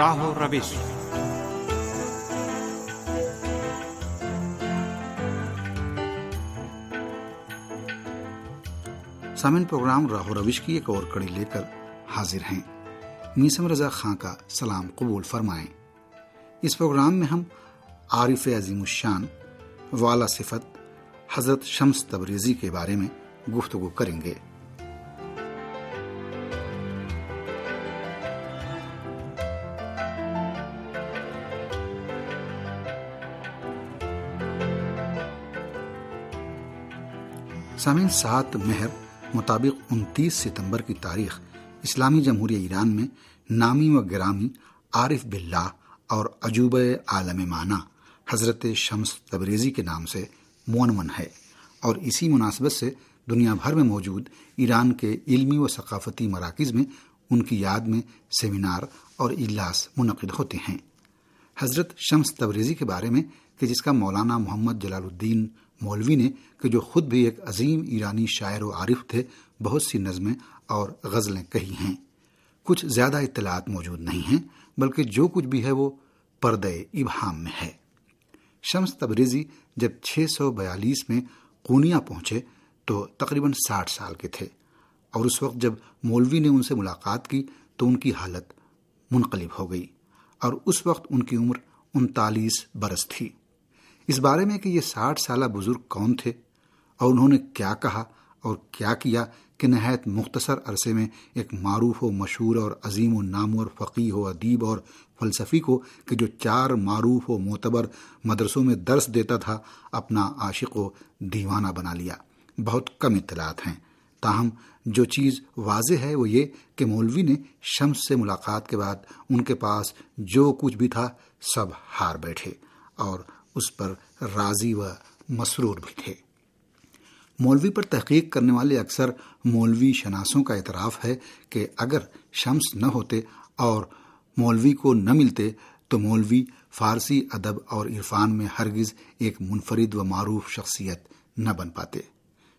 راہ و روش سامن پروگرام راہ و روش کی ایک اور کڑی لے کر حاضر ہیں۔ میسم رضا خان کا سلام قبول فرمائیں۔ اس پروگرام میں ہم عارف عظیم الشان، والا صفت، حضرت شمس تبریزی کے بارے میں گفتگو کریں گے۔ سامعین، سات مہر مطابق انتیس ستمبر کی تاریخ اسلامی جمہوریہ ایران میں نامی و گرامی عارف باللہ اور عجوبہ عالم معنی حضرت شمس تبریزی کے نام سے مونون ہے اور اسی مناسبت سے دنیا بھر میں موجود ایران کے علمی و ثقافتی مراکز میں ان کی یاد میں سیمینار اور اجلاس منعقد ہوتے ہیں۔ حضرت شمس تبریزی کے بارے میں کہ جس کا مولانا محمد جلال الدین مولوی نے کہ جو خود بھی ایک عظیم ایرانی شاعر و عارف تھے، بہت سی نظمیں اور غزلیں کہی ہیں۔ کچھ زیادہ اطلاعات موجود نہیں ہیں، بلکہ جو کچھ بھی ہے وہ پردے ابہام میں ہے۔ شمس تبریزی جب چھ سو بیالیس میں قونیا پہنچے تو تقریباً ساٹھ سال کے تھے۔ اور اس وقت جب مولوی نے ان سے ملاقات کی تو ان کی حالت منقلب ہو گئی اور اس وقت ان کی عمر انتالیس برس تھی۔ اس بارے میں کہ یہ ساٹھ سالہ بزرگ کون تھے اور انہوں نے کیا کہا اور کیا کیا کہ نہایت مختصر عرصے میں ایک معروف و مشہور اور عظیم و نامور فقی و ادیب اور فلسفی کو کہ جو چار معروف و معتبر مدرسوں میں درس دیتا تھا، اپنا عاشق و دیوانہ بنا لیا۔ بہت کم اطلاعات ہیں۔ تاہم، جو چیز واضح ہے وہ یہ کہ مولوی نے شمس سے ملاقات کے بعد ان کے پاس جو کچھ بھی تھا، سب ہار بیٹھے اور اس پر راضی و مسرور بھی تھے۔ مولوی پر تحقیق کرنے والے اکثر مولوی شناسوں کا اعتراف ہے کہ اگر شمس نہ ہوتے اور مولوی کو نہ ملتے تو مولوی فارسی ادب اور عرفان میں ہرگز ایک منفرد و معروف شخصیت نہ بن پاتے۔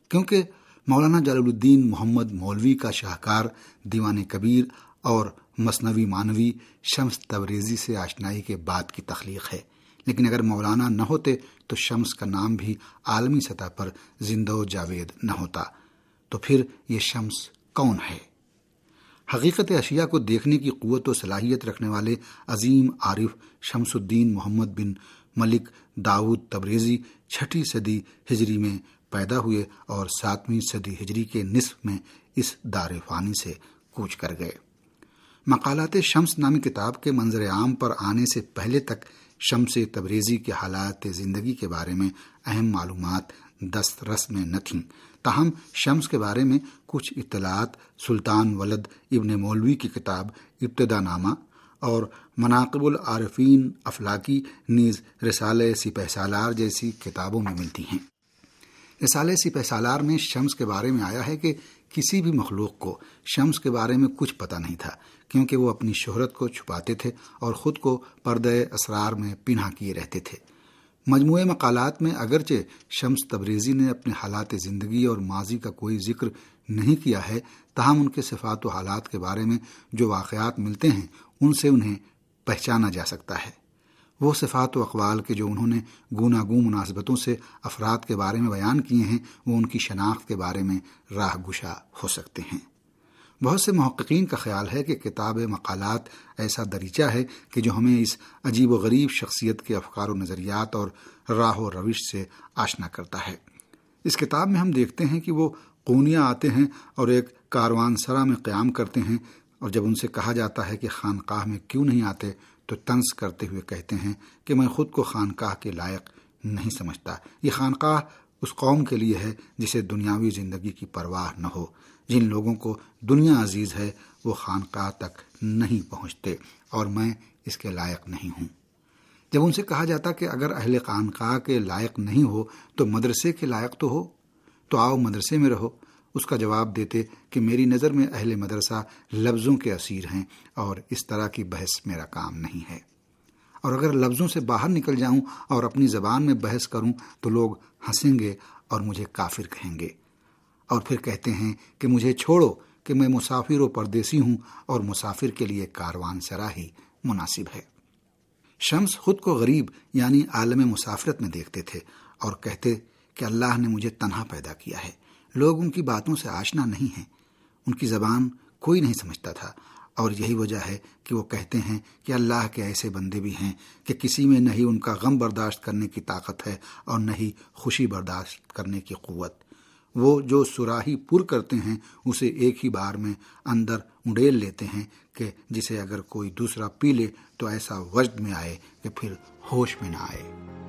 کیونکہ مولانا جلال الدین محمد مولوی کا شاہکار، دیوان کبیر اور مصنوی مانوی شمس تبریزی سے آشنائی کے بعد کی تخلیق ہے۔ لیکن اگر مولانا نہ ہوتے تو شمس کا نام بھی عالمی سطح پر زندہ و جاوید نہ ہوتا۔ تو پھر یہ شمس کون ہے؟ حقیقت اشیاء کو دیکھنے کی قوت و صلاحیت رکھنے والے عظیم عارف شمس الدین محمد بن ملک داود تبریزی چھٹی صدی ہجری میں پیدا ہوئے اور ساتویں صدی ہجری کے نصف میں اس دار فانی سے کوچ کر گئے۔ مقالات شمس نامی کتاب کے منظر عام پر آنے سے پہلے تک شمس تبریزی کے حالات زندگی کے بارے میں اہم معلومات دست رس میں نہ تھیں۔ تاہم، شمس کے بارے میں کچھ اطلاعات سلطان ولد ابن مولوی کی کتاب ابتدا نامہ اور مناقب العارفین افلاقی نیز رسالہ سپہ سالار جیسی کتابوں میں ملتی ہیں۔ رسالہ سپہ سالار میں شمس کے بارے میں آیا ہے کہ کسی بھی مخلوق کو شمس کے بارے میں کچھ پتہ نہیں تھا۔ کیونکہ وہ اپنی شہرت کو چھپاتے تھے اور خود کو پردہ اسرار میں پنہا کیے رہتے تھے۔ مجموعے مقالات میں اگرچہ شمس تبریزی نے اپنے حالات زندگی اور ماضی کا کوئی ذکر نہیں کیا ہے، تاہم ان کے صفات و حالات کے بارے میں جو واقعات ملتے ہیں، ان سے انہیں پہچانا جا سکتا ہے۔ وہ صفات و اقوال کے جو انہوں نے گوناگوں مناسبتوں سے افراد کے بارے میں بیان کیے ہیں، وہ ان کی شناخت کے بارے میں راہ گشا ہو سکتے ہیں۔ بہت سے محققین کا خیال ہے کہ کتاب مقالات ایسا دریچہ ہے کہ جو ہمیں اس عجیب و غریب شخصیت کے افکار و نظریات اور راہ و روش سے آشنا کرتا ہے۔ اس کتاب میں ہم دیکھتے ہیں کہ وہ قونیاں آتے ہیں اور ایک کاروان سرا میں قیام کرتے ہیں اور جب ان سے کہا جاتا ہے کہ خانقاہ میں کیوں نہیں آتے، تو طنز کرتے ہوئے کہتے ہیں کہ میں خود کو خانقاہ کے لائق نہیں سمجھتا۔ یہ خانقاہ اس قوم کے لیے ہے جسے دنیاوی زندگی کی پرواہ نہ ہو۔ جن لوگوں کو دنیا عزیز ہے، وہ خانقاہ تک نہیں پہنچتے اور میں اس کے لائق نہیں ہوں۔ جب ان سے کہا جاتا کہ اگر اہل خانقاہ کے لائق نہیں ہو تو مدرسے کے لائق تو ہو۔ تو آؤ مدرسے میں رہو۔ اس کا جواب دیتے کہ میری نظر میں اہل مدرسہ لفظوں کے اسیر ہیں اور اس طرح کی بحث میرا کام نہیں ہے۔ اور اگر لفظوں سے باہر نکل جاؤں اور اپنی زبان میں بحث کروں تو لوگ ہنسیں گے اور مجھے کافر کہیں گے۔ اور پھر کہتے ہیں کہ مجھے چھوڑو کہ میں مسافر و پردیسی ہوں اور مسافر کے لیے کاروان سرا ہی مناسب ہے۔ شمس خود کو غریب یعنی عالم مسافرت میں دیکھتے تھے اور کہتے کہ اللہ نے مجھے تنہا پیدا کیا ہے۔ لوگ ان کی باتوں سے آشنا نہیں ہیں۔ ان کی زبان کوئی نہیں سمجھتا تھا۔ اور یہی وجہ ہے کہ وہ کہتے ہیں کہ اللہ کے ایسے بندے بھی ہیں کہ کسی میں نہ ہی ان کا غم برداشت کرنے کی طاقت ہے اور نہ ہی خوشی برداشت کرنے کی قوت۔ وہ جو سراہی پر کرتے ہیں، اسے ایک ہی بار میں اندر اڈیل لیتے ہیں کہ جسے اگر کوئی دوسرا پی لے تو ایسا وجد میں آئے کہ پھر ہوش میں نہ آئے۔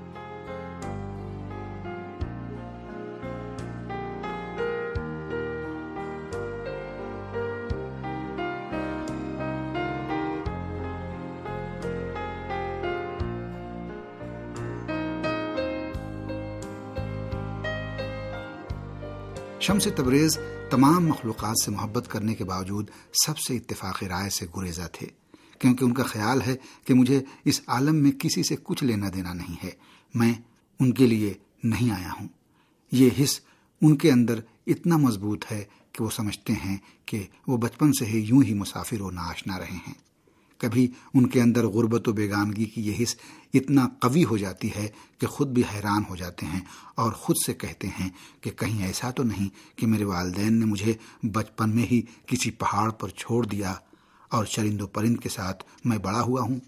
شمس تبریز تمام مخلوقات سے محبت کرنے کے باوجود سب سے اتفاق رائے سے گریزا تھے، کیونکہ ان کا خیال ہے کہ مجھے اس عالم میں کسی سے کچھ لینا دینا نہیں ہے۔ میں ان کے لیے نہیں آیا ہوں۔ یہ حص ان کے اندر اتنا مضبوط ہے کہ وہ سمجھتے ہیں کہ وہ بچپن سے ہی یوں ہی مسافر و ناشنا رہے ہیں۔ کبھی ان کے اندر غربت و بیگانگی کی یہ حص اتنا قوی ہو جاتی ہے کہ خود بھی حیران ہو جاتے ہیں اور خود سے کہتے ہیں کہ کہیں ایسا تو نہیں کہ میرے والدین نے مجھے بچپن میں ہی کسی پہاڑ پر چھوڑ دیا اور چرند و پرند کے ساتھ میں بڑا ہوا ہوں۔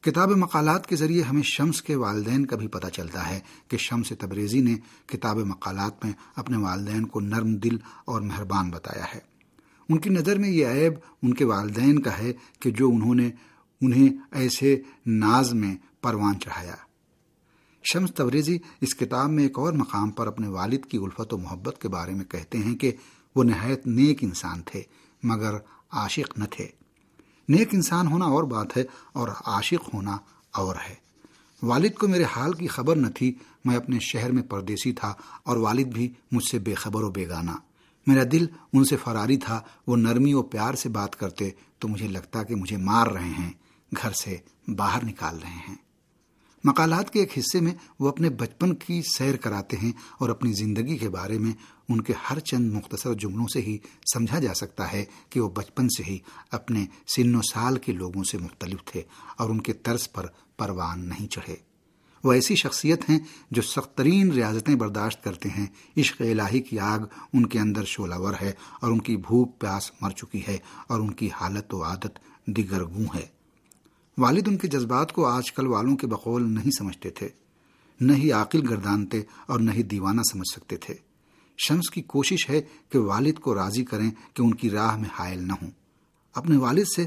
کتاب مقالات کے ذریعے ہمیں شمس کے والدین کا بھی پتہ چلتا ہے کہ شمس تبریزی نے کتاب مقالات میں اپنے والدین کو نرم دل اور مہربان بتایا ہے۔ ان کی نظر میں یہ عیب ان کے والدین کا ہے کہ جو انہوں نے انہیں ایسے ناز میں پروان چڑھایا۔ شمس تبریزی اس کتاب میں ایک اور مقام پر اپنے والد کی الفت و محبت کے بارے میں کہتے ہیں کہ وہ نہایت نیک انسان تھے، مگر عاشق نہ تھے۔ نیک انسان ہونا اور بات ہے اور عاشق ہونا اور ہے۔ والد کو میرے حال کی خبر نہ تھی، میں اپنے شہر میں پردیسی تھا اور والد بھی مجھ سے بے خبر و بیگانہ میرا دل ان سے فراری تھا، وہ نرمی و پیار سے بات کرتے تو مجھے لگتا کہ مجھے مار رہے ہیں، گھر سے باہر نکال رہے ہیں۔ مقالات کے ایک حصے میں وہ اپنے بچپن کی سیر کراتے ہیں اور اپنی زندگی کے بارے میں ان کے ہر چند مختصر جملوں سے ہی سمجھا جا سکتا ہے کہ وہ بچپن سے ہی اپنے سن و سال کے لوگوں سے مختلف تھے اور ان کے طرز پر پروان نہیں چڑھے۔ وہ ایسی شخصیت ہیں جو سخت ترین ریاضتیں برداشت کرتے ہیں۔ عشق الہی کی آگ ان کے اندر شولاور ہے اور ان کی بھوک پیاس مر چکی ہے اور ان کی حالت و عادت دیگر گوں ہے۔ والد ان کے جذبات کو آج کل والوں کے بقول نہیں سمجھتے تھے، نہ ہی عاقل گردانتے اور نہ ہی دیوانہ سمجھ سکتے تھے۔ شمس کی کوشش ہے کہ والد کو راضی کریں کہ ان کی راہ میں حائل نہ ہوں۔ اپنے والد سے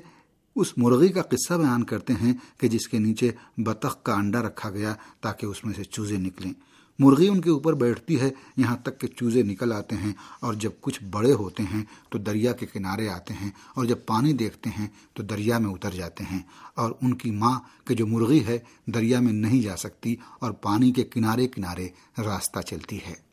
اس مرغی کا قصہ بیان کرتے ہیں کہ جس کے نیچے بطخ کا انڈا رکھا گیا تاکہ اس میں سے چوزے نکلیں۔ مرغی ان کے اوپر بیٹھتی ہے، یہاں تک کہ چوزے نکل آتے ہیں اور جب کچھ بڑے ہوتے ہیں تو دریا کے کنارے آتے ہیں اور جب پانی دیکھتے ہیں تو دریا میں اتر جاتے ہیں۔ اور ان کی ماں کہ جو مرغی ہے، دریا میں نہیں جا سکتی اور پانی کے کنارے کنارے راستہ چلتی ہے۔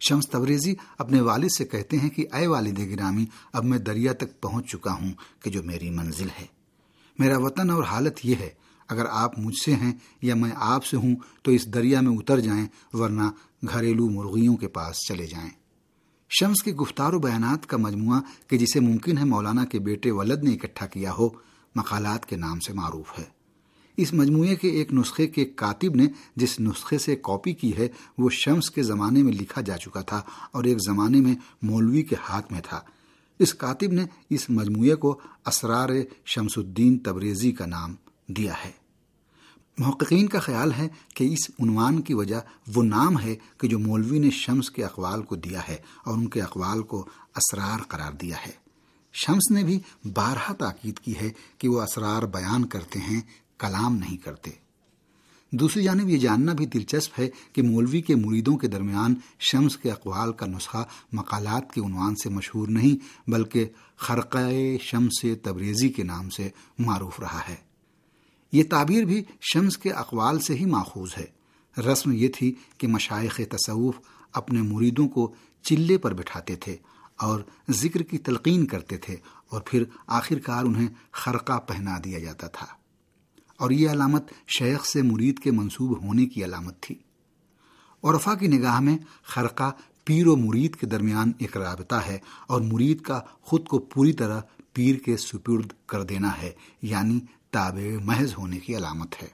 شمس تبریزی اپنے والد سے کہتے ہیں کہ اے والد گرامی، اب میں دریا تک پہنچ چکا ہوں کہ جو میری منزل ہے۔ میرا وطن اور حالت یہ ہے، اگر آپ مجھ سے ہیں یا میں آپ سے ہوں، تو اس دریا میں اتر جائیں، ورنہ گھریلو مرغیوں کے پاس چلے جائیں۔ شمس کے گفتار و بیانات کا مجموعہ کہ جسے ممکن ہے مولانا کے بیٹے ولد نے اکٹھا کیا ہو، مقالات کے نام سے معروف ہے۔ اس مجموعے کے ایک نسخے کے کاتب نے جس نسخے سے کاپی کی ہے، وہ شمس کے زمانے میں لکھا جا چکا تھا اور ایک زمانے میں مولوی کے ہاتھ میں تھا۔ اس کاتب نے اس مجموعے کو اسرار شمس الدین تبریزی کا نام دیا ہے۔ محققین کا خیال ہے کہ اس عنوان کی وجہ وہ نام ہے کہ جو مولوی نے شمس کے اقوال کو دیا ہے اور ان کے اقوال کو اسرار قرار دیا ہے۔ شمس نے بھی بارہا تاکید کی ہے کہ وہ اسرار بیان کرتے ہیں کلام نہیں کرتے۔ دوسری جانب یہ جاننا بھی دلچسپ ہے کہ مولوی کے مریدوں کے درمیان شمس کے اقوال کا نسخہ مقالات کے عنوان سے مشہور نہیں، بلکہ خرقہ شمس تبریزی کے نام سے معروف رہا ہے۔ یہ تعبیر بھی شمس کے اقوال سے ہی ماخوذ ہے۔ رسم یہ تھی کہ مشائق تصوف اپنے مریدوں کو چلے پر بٹھاتے تھے اور ذکر کی تلقین کرتے تھے اور پھر آخر کار انہیں خرقہ پہنا دیا جاتا تھا۔ اور یہ علامت شیخ سے مرید کے منصوب ہونے کی علامت تھی۔ عرفا کی نگاہ میں خرقہ پیر و مرید کے درمیان ایک رابطہ ہے اور مرید کا خود کو پوری طرح پیر کے سپرد کر دینا ہے یعنی تابع محض ہونے کی علامت ہے۔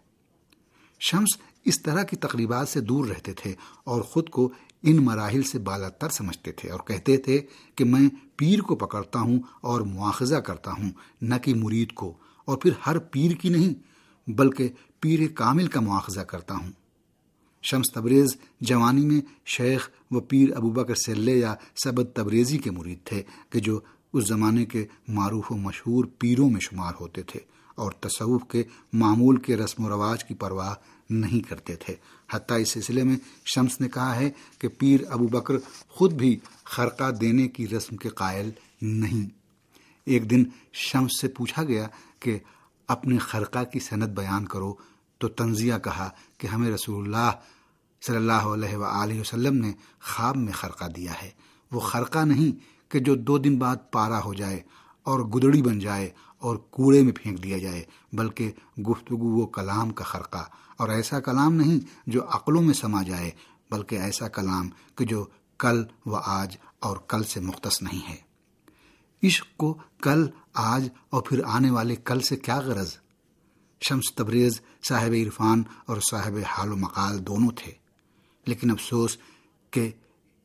شمس اس طرح کی تقریبات سے دور رہتے تھے اور خود کو ان مراحل سے بالا تر سمجھتے تھے اور کہتے تھے کہ میں پیر کو پکڑتا ہوں اور مواخذہ کرتا ہوں، نہ کہ مرید کو، اور پھر ہر پیر کی نہیں۔ بلکہ پیر کامل کا مواخذہ کرتا ہوں۔ شمس تبریز جوانی میں شیخ و پیر ابو بکر سلے یا سبد تبریزی کے مرید تھے کہ جو اس زمانے کے معروف و مشہور پیروں میں شمار ہوتے تھے اور تصوف کے معمول کے رسم و رواج کی پرواہ نہیں کرتے تھے۔ حتیٰ اس سلسلے میں شمس نے کہا ہے کہ پیر ابو بکر خود بھی خرقہ دینے کی رسم کے قائل نہیں۔ ایک دن شمس سے پوچھا گیا کہ اپنے خرقہ کی صنعت بیان کرو۔ تو تنزیہ کہا کہ ہمیں رسول اللہ صلی اللہ علیہ وآلہ وسلم نے خواب میں خرقہ دیا ہے۔ وہ خرقہ نہیں کہ جو دو دن بعد پارا ہو جائے اور گدڑی بن جائے اور کوڑے میں پھینک دیا جائے، بلکہ گفتگو وہ کلام کا خرقہ۔ اور ایسا کلام نہیں جو عقلوں میں سما جائے، بلکہ ایسا کلام کہ جو کل و آج اور کل سے مختص نہیں ہے۔ عشق کو کل، آج اور پھر آنے والے کل سے کیا غرض؟ شمس تبریز صاحب عرفان اور صاحب حال و مقال دونوں تھے۔ لیکن افسوس کہ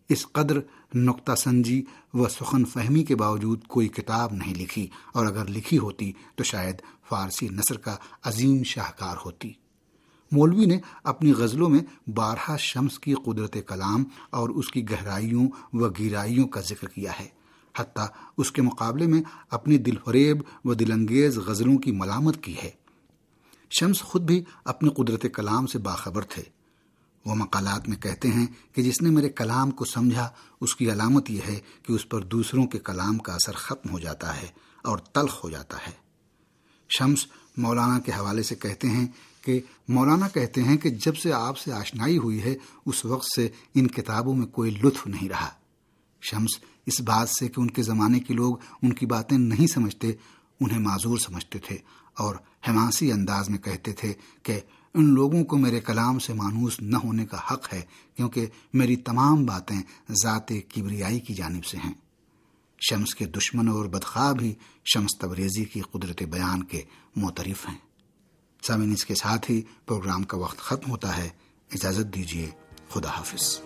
اس قدر نقطہ سنجی و سخن فہمی کے باوجود کوئی کتاب نہیں لکھی۔ اور اگر لکھی ہوتی تو شاید فارسی نثر کا عظیم شاہکار ہوتی۔ مولوی نے اپنی غزلوں میں بارہا شمس کی قدرت کلام اور اس کی گہرائیوں و گیرائیوں کا ذکر کیا ہے۔ حتیٰ اس کے مقابلے میں اپنی دل فریب و دل انگیز غزلوں کی ملامت کی ہے۔ شمس خود بھی اپنی قدرت کلام سے باخبر تھے۔ وہ مقالات میں کہتے ہیں کہ جس نے میرے کلام کو سمجھا، اس کی علامت یہ ہے کہ اس پر دوسروں کے کلام کا اثر ختم ہو جاتا ہے اور تلخ ہو جاتا ہے۔ شمس مولانا کے حوالے سے کہتے ہیں کہ مولانا کہتے ہیں کہ جب سے آپ سے آشنائی ہوئی ہے، اس وقت سے ان کتابوں میں کوئی لطف نہیں رہا۔ شمس اس بات سے کہ ان کے زمانے کے لوگ ان کی باتیں نہیں سمجھتے، انہیں معذور سمجھتے تھے اور حماسی انداز میں کہتے تھے کہ ان لوگوں کو میرے کلام سے مانوس نہ ہونے کا حق ہے، کیونکہ میری تمام باتیں ذات کبریائی کی جانب سے ہیں۔ شمس کے دشمن اور بدخواہ بھی شمس تبریزی کی قدرت بیان کے معترف ہیں۔ سامعین، اس کے ساتھ ہی پروگرام کا وقت ختم ہوتا ہے۔ اجازت دیجیے خدا حافظ۔